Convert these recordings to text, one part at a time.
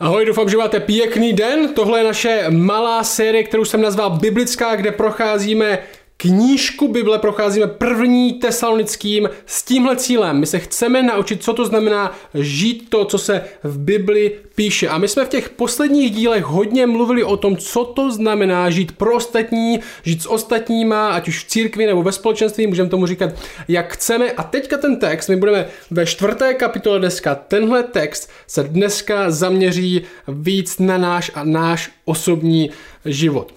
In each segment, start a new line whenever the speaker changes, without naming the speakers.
Ahoj, doufám, že máte pěkný den. Tohle je naše malá série, kterou jsem nazval Biblická, kde procházíme knížku Bible, procházíme první tesalonickým s tímhle cílem. My se chceme naučit, co to znamená žít to, co se v Bibli píše. A my jsme v těch posledních dílech hodně mluvili o tom, co to znamená žít pro ostatní, žít s ostatníma, ať už v církvi nebo ve společenství, můžeme tomu říkat, jak chceme. A teďka ten text, my budeme ve čtvrté kapitole dneska. Tenhle text se dneska zaměří víc na náš a náš osobní život.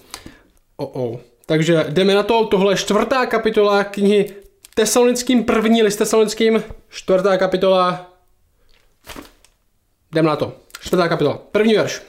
Oh, oh. Takže jdeme na to, tohle je čtvrtá kapitola knihy Tesalonickým první list Tesalonickým, čtvrtá kapitola, jdeme na to, čtvrtá kapitola, první verš.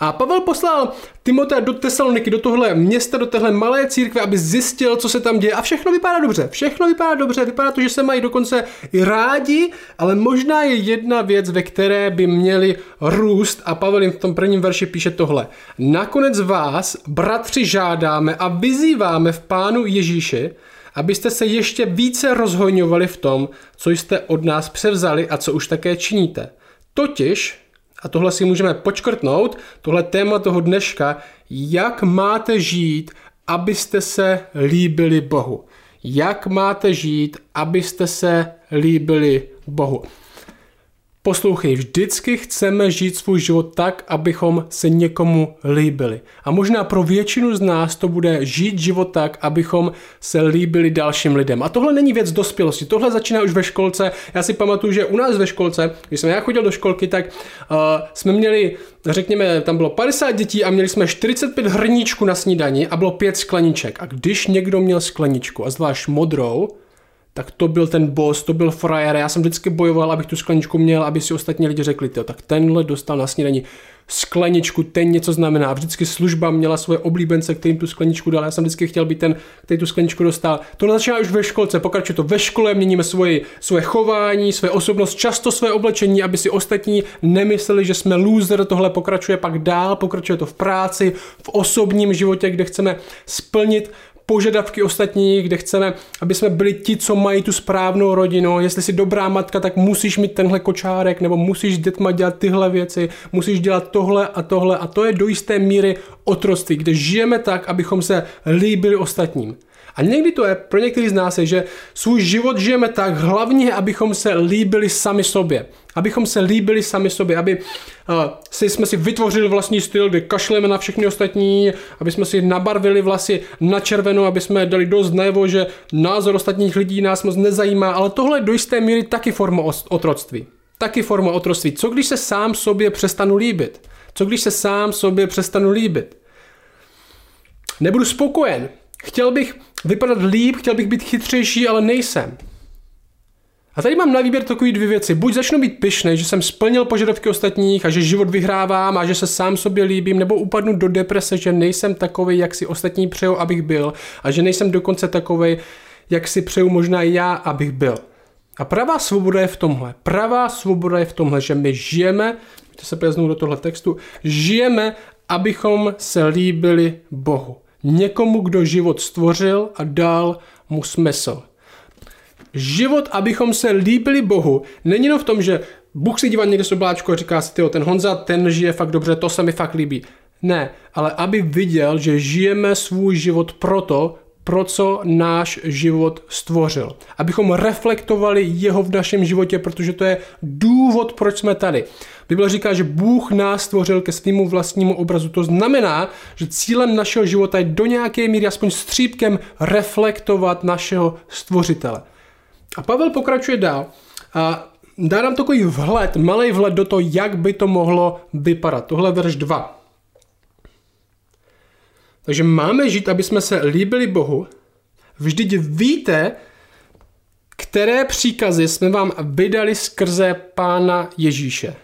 A Pavel poslal Timotea do Tesaloniky, do tohle města, do téhle malé církve, aby zjistil, co se tam děje. A všechno vypadá dobře. Všechno vypadá dobře. Vypadá to, že se mají dokonce i rádi, ale možná je jedna věc, ve které by měli růst. A Pavel jim v tom prvním verši píše tohle. Nakonec vás, bratři, žádáme a vyzýváme v Pánu Ježíši, abyste se ještě více rozhojňovali v tom, co jste od nás převzali a co už také činíte. Totiž, a tohle si můžeme počkrtnout, tohle téma toho dneška, jak máte žít, abyste se líbili Bohu. Jak máte žít, abyste se líbili Bohu. Poslouchej, vždycky chceme žít svůj život tak, abychom se někomu líbili. A možná pro většinu z nás to bude žít život tak, abychom se líbili dalším lidem. A tohle není věc dospělosti, tohle začíná už ve školce. Já si pamatuju, že u nás ve školce, když jsem já chodil do školky, tak uh, jsme měli, řekněme, tam bylo 50 dětí a měli jsme 45 hrníčků na snídani a bylo 5 skleniček. A když někdo měl skleničku, a zvlášť modrou, tak to byl ten boss, to byl frajer. Já jsem vždycky bojoval, abych tu skleničku měl, aby si ostatní lidi řekli, to, tak tenhle dostal na snídaní skleničku, ten něco znamená. Vždycky služba měla svoje oblíbence, kterým tu skleničku dal. Já jsem vždycky chtěl být ten, který tu skleničku dostal. To začíná už ve školce, pokračuje to ve škole, měníme svoje, svoje chování, své osobnost, často své oblečení, aby si ostatní nemysleli, že jsme loser. Tohle pokračuje pak dál, pokračuje to v práci, v osobním životě, kde chceme splnit požadavky ostatních, kde chceme, aby jsme byli ti, co mají tu správnou rodinu. Jestli jsi dobrá matka, tak musíš mít tenhle kočárek, nebo musíš s dětma dělat tyhle věci, musíš dělat tohle a tohle. A to je do jisté míry otroctví, kde žijeme tak, abychom se líbili ostatním. A někdy to je, pro některý z nás je, že svůj život žijeme tak hlavně, abychom se líbili sami sobě. Abychom se líbili sami sobě, aby uh, si, jsme si vytvořili vlastní styl, kde kašleme na všechny ostatní, aby jsme si nabarvili vlasy na červenou, aby jsme dali dost najevo, že názor ostatních lidí nás moc nezajímá, ale tohle do jisté míry taky forma otroctví. Taky forma otroctví. Co když se sám sobě přestanu líbit? Co když se sám sobě přestanu líbit? Nebudu spokojen. Chtěl bych vypadat líp, chtěl bych být chytřejší, ale nejsem. A tady mám na výběr takové dvě věci. Buď začnu být pyšný, že jsem splnil požadavky ostatních a že život vyhrávám a že se sám sobě líbím, nebo upadnu do deprese, že nejsem takový, jak si ostatní přejou, abych byl a že nejsem dokonce takový, jak si přeju možná já, abych byl. A pravá svoboda je v tomhle. Pravá svoboda je v tomhle, že my žijeme, můžete se pleznout do tohle textu, žijeme, abychom se líbili Bohu někomu, kdo život stvořil a dal mu smysl. Život, abychom se líbili Bohu, není jenom v tom, že Bůh si dívá někde z obláčku a říká si, tyjo, ten Honza, ten žije fakt dobře, to se mi fakt líbí. Ne, ale aby viděl, že žijeme svůj život proto, pro co náš život stvořil. Abychom reflektovali jeho v našem životě, protože to je důvod, proč jsme tady. Bible říká, že Bůh nás stvořil ke svýmu vlastnímu obrazu. To znamená, že cílem našeho života je do nějaké míry aspoň střípkem reflektovat našeho stvořitele. A Pavel pokračuje dál a dá nám takový vhled, malý vhled do toho, jak by to mohlo vypadat. Tohle verš 2. Takže máme žít, aby jsme se líbili Bohu. Vždyť víte, které příkazy jsme vám vydali skrze Pána Ježíše.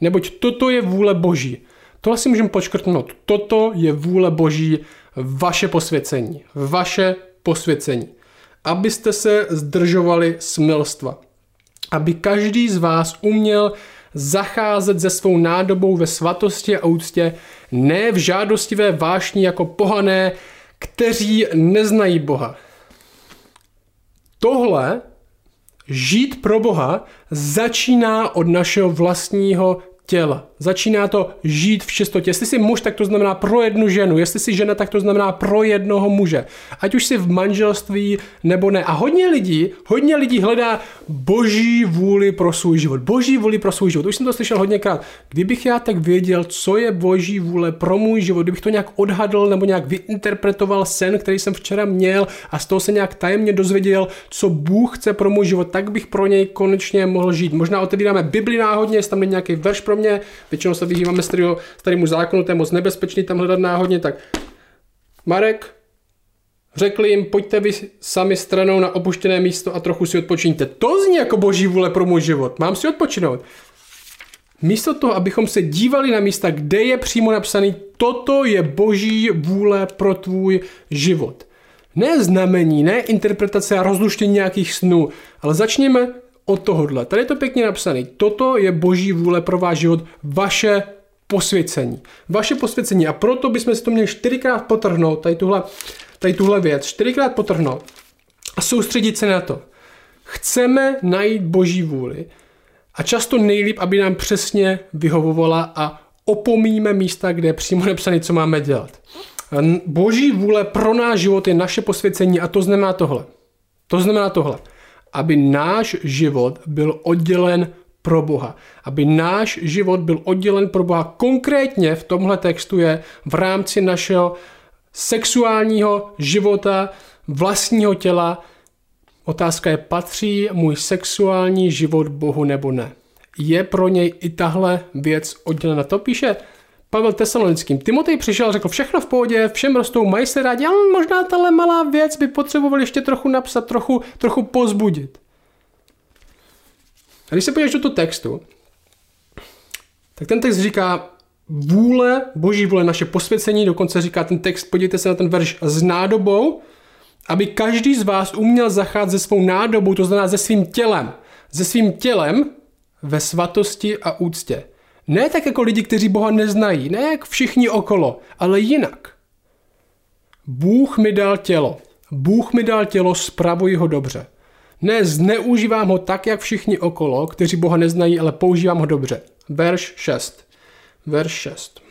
Neboť toto je vůle Boží. Tohle si můžeme počkrtnout. Toto je vůle Boží, vaše posvěcení. Vaše posvěcení. Abyste se zdržovali smilstva. Aby každý z vás uměl zacházet se svou nádobou ve svatosti a úctě, ne v žádostivé vášni jako pohané, kteří neznají Boha. Tohle žít pro Boha začíná od našeho vlastního těla. Začíná to žít v čistotě. Jestli jsi muž, tak to znamená pro jednu ženu. Jestli jsi žena, tak to znamená pro jednoho muže. Ať už jsi v manželství nebo ne. A hodně lidí, hodně lidí hledá boží vůli pro svůj život. Boží vůli pro svůj život. Už jsem to slyšel hodněkrát. Kdybych já tak věděl, co je boží vůle pro můj život, kdybych to nějak odhadl nebo nějak vyinterpretoval sen, který jsem včera měl a z toho se nějak tajemně dozvěděl, co Bůh chce pro můj život, tak bych pro něj konečně mohl žít. Možná otevíráme Bibli náhodně, jestli tam není nějaký verš pro mě, většinou se vyhýváme starého, starému zákonu, to je moc nebezpečný tam hledat náhodně, tak Marek, Řekli jim, pojďte vy sami stranou na opuštěné místo a trochu si odpočiňte. To zní jako boží vůle pro můj život. Mám si odpočinout. Místo toho, abychom se dívali na místa, kde je přímo napsaný, toto je boží vůle pro tvůj život. Ne znamení, ne interpretace a rozluštění nějakých snů, ale začněme od tohohle. Tady je to pěkně napsané. Toto je boží vůle pro váš život, vaše posvěcení. Vaše posvěcení. A proto bychom si to měli čtyřikrát potrhnout, tady tuhle, tady tuhle věc, čtyřikrát potrhnout a soustředit se na to. Chceme najít boží vůli a často nejlíp, aby nám přesně vyhovovala a opomíme místa, kde je přímo napsané, co máme dělat. Boží vůle pro náš život je naše posvěcení a to znamená tohle. To znamená tohle aby náš život byl oddělen pro Boha. Aby náš život byl oddělen pro Boha. Konkrétně v tomhle textu je v rámci našeho sexuálního života, vlastního těla. Otázka je, patří můj sexuální život Bohu nebo ne? Je pro něj i tahle věc oddělena? To píše Pavel Tesalonickým. Timotej přišel a řekl, všechno v pohodě, všem rostou, mají se rádi, ale možná tahle malá věc by potřeboval ještě trochu napsat, trochu, trochu pozbudit. A když se podíváš do toho textu, tak ten text říká vůle, boží vůle, naše posvěcení, dokonce říká ten text, podívejte se na ten verš s nádobou, aby každý z vás uměl zacházet se svou nádobou, to znamená se svým tělem, se svým tělem ve svatosti a úctě. Ne tak jako lidi, kteří Boha neznají, ne jak všichni okolo, ale jinak. Bůh mi dal tělo. Bůh mi dal tělo, spravuji ho dobře. Ne, zneužívám ho tak, jak všichni okolo, kteří Boha neznají, ale používám ho dobře. Verš 6. Verš 6.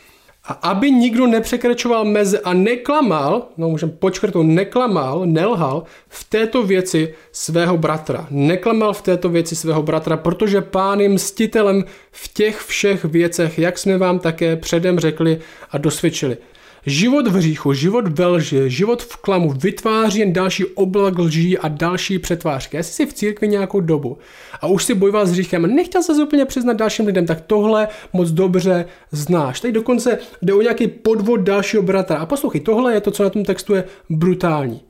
A aby nikdo nepřekračoval meze a neklamal, no můžeme počkrtnout, neklamal, nelhal v této věci svého bratra. Neklamal v této věci svého bratra, protože pán je mstitelem v těch všech věcech, jak jsme vám také předem řekli a dosvědčili. Život v hříchu, život ve lži, život v klamu vytváří jen další oblak lží a další přetvářky. Jestli jsi v církvi nějakou dobu a už si bojoval s hříchem, nechtěl se úplně přiznat dalším lidem, tak tohle moc dobře znáš. Tady dokonce jde o nějaký podvod dalšího bratra. A poslouchej, tohle je to, co na tom textu je brutální.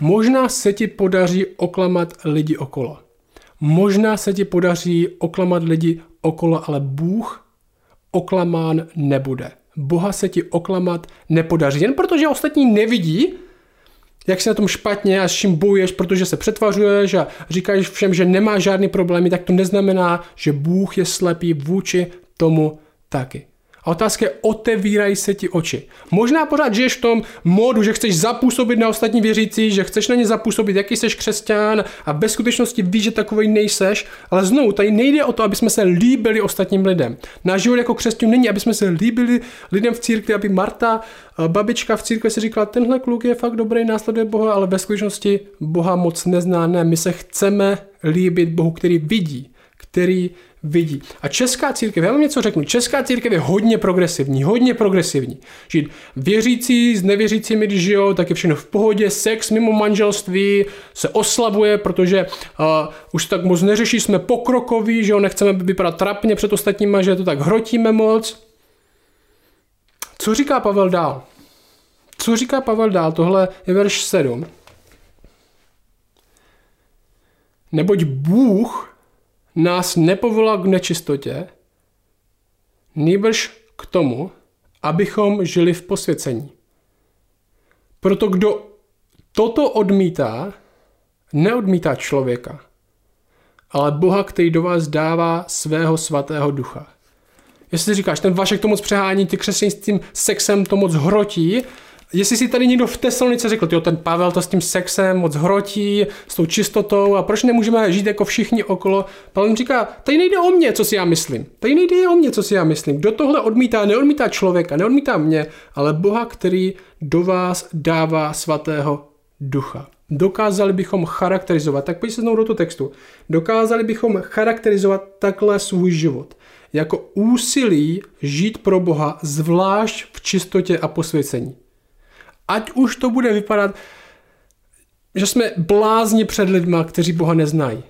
Možná se ti podaří oklamat lidi okolo. Možná se ti podaří oklamat lidi okolo, ale Bůh oklamán nebude. Boha se ti oklamat nepodaří. Jen protože ostatní nevidí, jak se na tom špatně a s čím bojuješ, protože se přetvařuješ a říkáš všem, že nemá žádný problémy, tak to neznamená, že Bůh je slepý vůči tomu taky. A otázka je, otevírají se ti oči. Možná pořád žiješ v tom módu, že chceš zapůsobit na ostatní věřící, že chceš na ně zapůsobit, jaký jsi křesťan a ve skutečnosti víš, že takový nejseš, ale znovu, tady nejde o to, aby jsme se líbili ostatním lidem. Náš život jako křesťan není, aby jsme se líbili lidem v církvi, aby Marta, babička v církvi si říkala, tenhle kluk je fakt dobrý, následuje Boha, ale ve skutečnosti Boha moc nezná. Ne, my se chceme líbit Bohu, který vidí, který vidí. A česká církev, já vám něco řeknu, česká církev je hodně progresivní, hodně progresivní. Žít věřící s nevěřícími, když žijou, tak je všechno v pohodě, sex mimo manželství se oslavuje, protože uh, už tak moc neřeší, jsme pokrokoví, že jo, nechceme vypadat trapně před ostatníma, že to tak hrotíme moc. Co říká Pavel dál? Co říká Pavel dál? Tohle je verš 7. Neboť Bůh nás nepovolal k nečistotě, nýbrž k tomu, abychom žili v posvěcení. Proto kdo toto odmítá, neodmítá člověka, ale Boha, který do vás dává svého svatého ducha. Jestli říkáš, ten Vašek to moc přehání, ty křesťaní s tím sexem to moc hrotí Jestli si tady někdo v Tesalonice řekl, jo, ten Pavel to s tím sexem moc hrotí, s tou čistotou a proč nemůžeme žít jako všichni okolo? Pavel jim říká, tady nejde o mě, co si já myslím. Tady nejde o mě, co si já myslím. Kdo tohle odmítá, neodmítá člověka, neodmítá mě, ale Boha, který do vás dává svatého ducha. Dokázali bychom charakterizovat, tak pojď se znovu do toho textu, dokázali bychom charakterizovat takhle svůj život jako úsilí žít pro Boha, zvlášť v čistotě a posvěcení. Ať už to bude vypadat, že jsme blázni před lidma, kteří Boha neznají.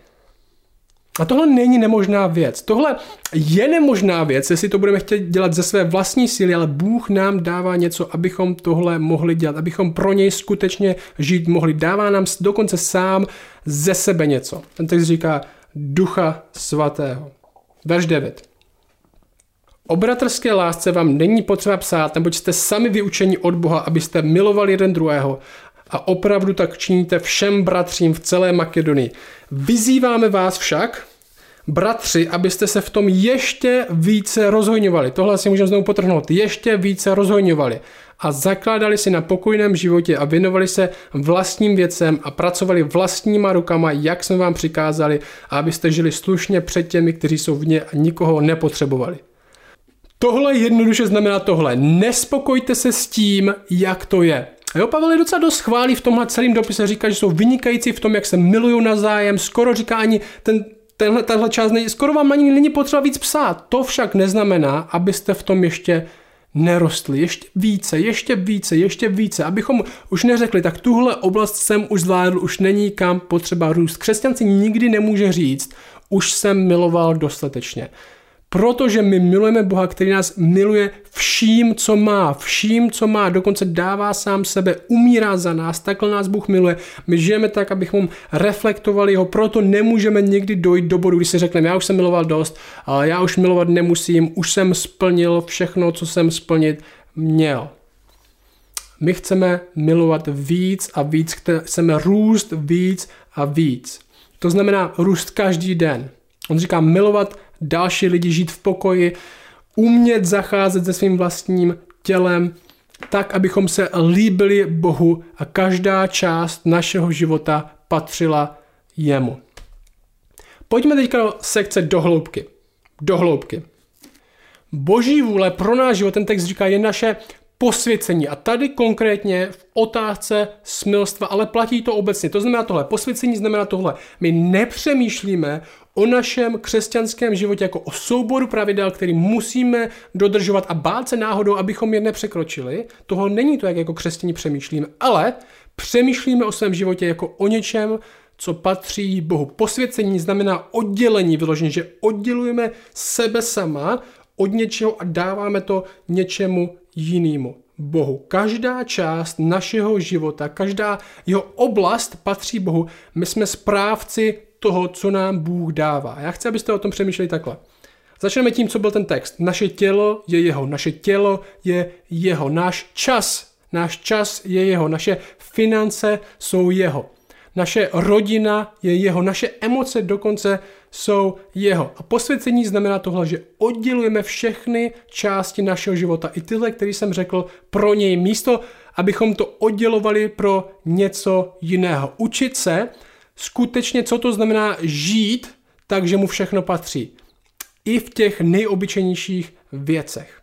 A tohle není nemožná věc. Tohle je nemožná věc, jestli to budeme chtět dělat ze své vlastní síly, ale Bůh nám dává něco, abychom tohle mohli dělat, abychom pro něj skutečně žít mohli. Dává nám dokonce sám ze sebe něco. Ten text říká Ducha Svatého. Verš 9. O bratrské lásce vám není potřeba psát, neboť jste sami vyučeni od Boha, abyste milovali jeden druhého a opravdu tak činíte všem bratřím v celé Makedonii. Vyzýváme vás však, bratři, abyste se v tom ještě více rozhojňovali. Tohle si můžeme znovu potrhnout. Ještě více rozhojňovali a zakládali si na pokojném životě a věnovali se vlastním věcem a pracovali vlastníma rukama, jak jsme vám přikázali, a abyste žili slušně před těmi, kteří jsou vně a nikoho nepotřebovali. Tohle jednoduše znamená tohle. Nespokojte se s tím, jak to je. Jo, Pavel je docela dost chválí v tomhle celém dopise, říká, že jsou vynikající v tom, jak se milují navzájem, skoro říká ani ten, tenhle, tenhle část, nej, skoro vám ani není potřeba víc psát. To však neznamená, abyste v tom ještě nerostli. Ještě více, ještě více, ještě více. Abychom už neřekli, tak tuhle oblast jsem už zvládl, už není kam potřeba růst. Křesťan si nikdy nemůže říct, už jsem miloval dostatečně. Protože my milujeme Boha, který nás miluje vším, co má, vším, co má, dokonce dává sám sebe, umírá za nás, takhle nás Bůh miluje. My žijeme tak, abychom reflektovali ho, proto nemůžeme někdy dojít do bodu, kdy si řekneme, já už jsem miloval dost, já už milovat nemusím, už jsem splnil všechno, co jsem splnit měl. My chceme milovat víc a víc, chceme růst víc a víc. To znamená růst každý den. On říká milovat další lidi, žít v pokoji, umět zacházet se svým vlastním tělem, tak, abychom se líbili Bohu a každá část našeho života patřila jemu. Pojďme teďka do sekce dohloubky. Dohloubky. Boží vůle pro náš život, ten text říká, je naše posvěcení. A tady konkrétně v otázce smilstva, ale platí to obecně. To znamená tohle. Posvěcení znamená tohle. My nepřemýšlíme o našem křesťanském životě jako o souboru pravidel, který musíme dodržovat a bát se náhodou, abychom je nepřekročili. Toho není to, jak jako křesťaní přemýšlíme, ale přemýšlíme o svém životě jako o něčem, co patří Bohu. Posvěcení znamená oddělení, vyloženě, že oddělujeme sebe sama od něčeho a dáváme to něčemu jinému. Bohu. Každá část našeho života, každá jeho oblast patří Bohu. My jsme správci toho, co nám Bůh dává. Já chci, abyste o tom přemýšleli takhle. Začneme tím, co byl ten text. Naše tělo je jeho, naše tělo je jeho, náš čas, náš čas je jeho, naše finance jsou jeho, naše rodina je jeho, naše emoce dokonce jsou jeho. A posvěcení znamená tohle, že oddělujeme všechny části našeho života, i tyhle, který jsem řekl, pro něj místo, abychom to oddělovali pro něco jiného. Učit se skutečně, co to znamená žít, takže mu všechno patří. I v těch nejobyčejnějších věcech.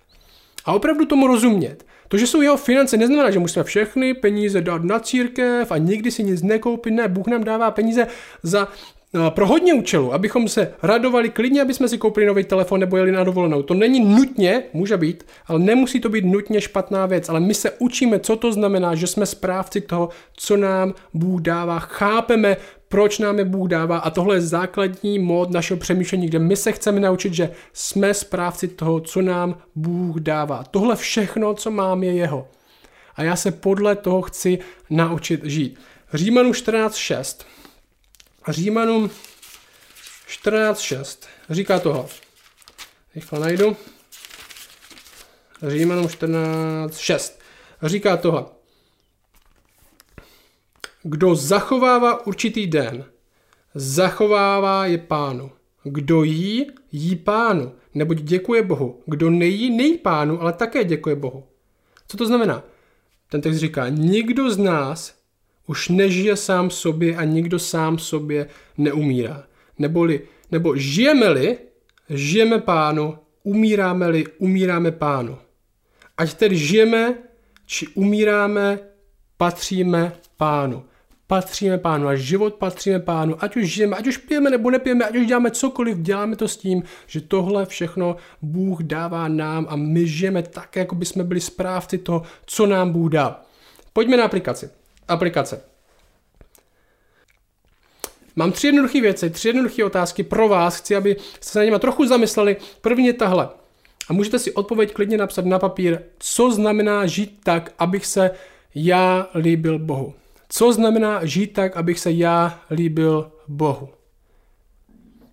A opravdu tomu rozumět. To, že jsou jeho finance, neznamená, že musíme všechny peníze dát na církev a nikdy si nic nekoupit. Ne, Bůh nám dává peníze za No pro hodně účelů, abychom se radovali klidně, aby jsme si koupili nový telefon nebo jeli na dovolenou. To není nutně, může být, ale nemusí to být nutně špatná věc. Ale my se učíme, co to znamená, že jsme správci toho, co nám Bůh dává. Chápeme, proč nám je Bůh dává a tohle je základní mod našeho přemýšlení, kde my se chceme naučit, že jsme správci toho, co nám Bůh dává. Tohle všechno, co mám, je jeho. A já se podle toho chci naučit žít. Římanům 14.6 Římanům 14.6 říká toho. Rychle najdu. Římanům 14.6 říká toho. Kdo zachovává určitý den, zachovává je pánu. Kdo jí, jí pánu, neboť děkuje Bohu. Kdo nejí, nejí pánu, ale také děkuje Bohu. Co to znamená? ten text říká, nikdo z nás už nežije sám sobě a nikdo sám sobě neumírá. Neboli, nebo žijeme-li, žijeme pánu, umíráme-li, umíráme pánu. Ať tedy žijeme, či umíráme, patříme pánu. Patříme pánu a život patříme pánu. Ať už žijeme, ať už pijeme nebo nepijeme, ať už děláme cokoliv, děláme to s tím, že tohle všechno Bůh dává nám a my žijeme tak, jako by jsme byli správci toho, co nám Bůh dá. Pojďme na aplikaci. Aplikace. Mám tři jednoduché věci, tři jednoduché otázky pro vás. Chci, aby se na něma trochu zamysleli. První je tahle. A můžete si odpověď klidně napsat na papír, co znamená žít tak, abych se já líbil Bohu. Co znamená žít tak, abych se já líbil Bohu?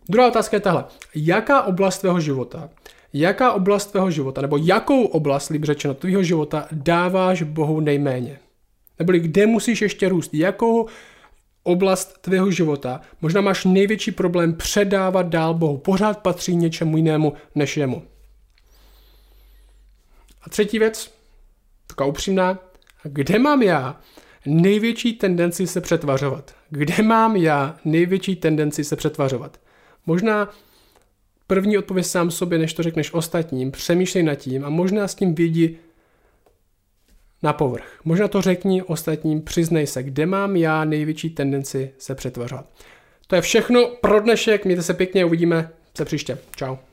Druhá otázka je tahle. Jaká oblast tvého života, jaká oblast tvého života, nebo jakou oblast, líp řečeno, tvého života dáváš Bohu nejméně? Neboli kde musíš ještě růst? Jakou oblast tvého života možná máš největší problém předávat dál Bohu? Pořád patří něčemu jinému než jemu. A třetí věc, taková upřímná, kde mám já největší tendenci se přetvařovat? Kde mám já největší tendenci se přetvařovat? Možná první odpověď sám sobě, než to řekneš ostatním, přemýšlej nad tím a možná s tím vidí na povrch. Možná to řekni ostatním, přiznej se, kde mám já největší tendenci se přetvařovat. To je všechno pro dnešek, mějte se pěkně, uvidíme se příště. Ciao.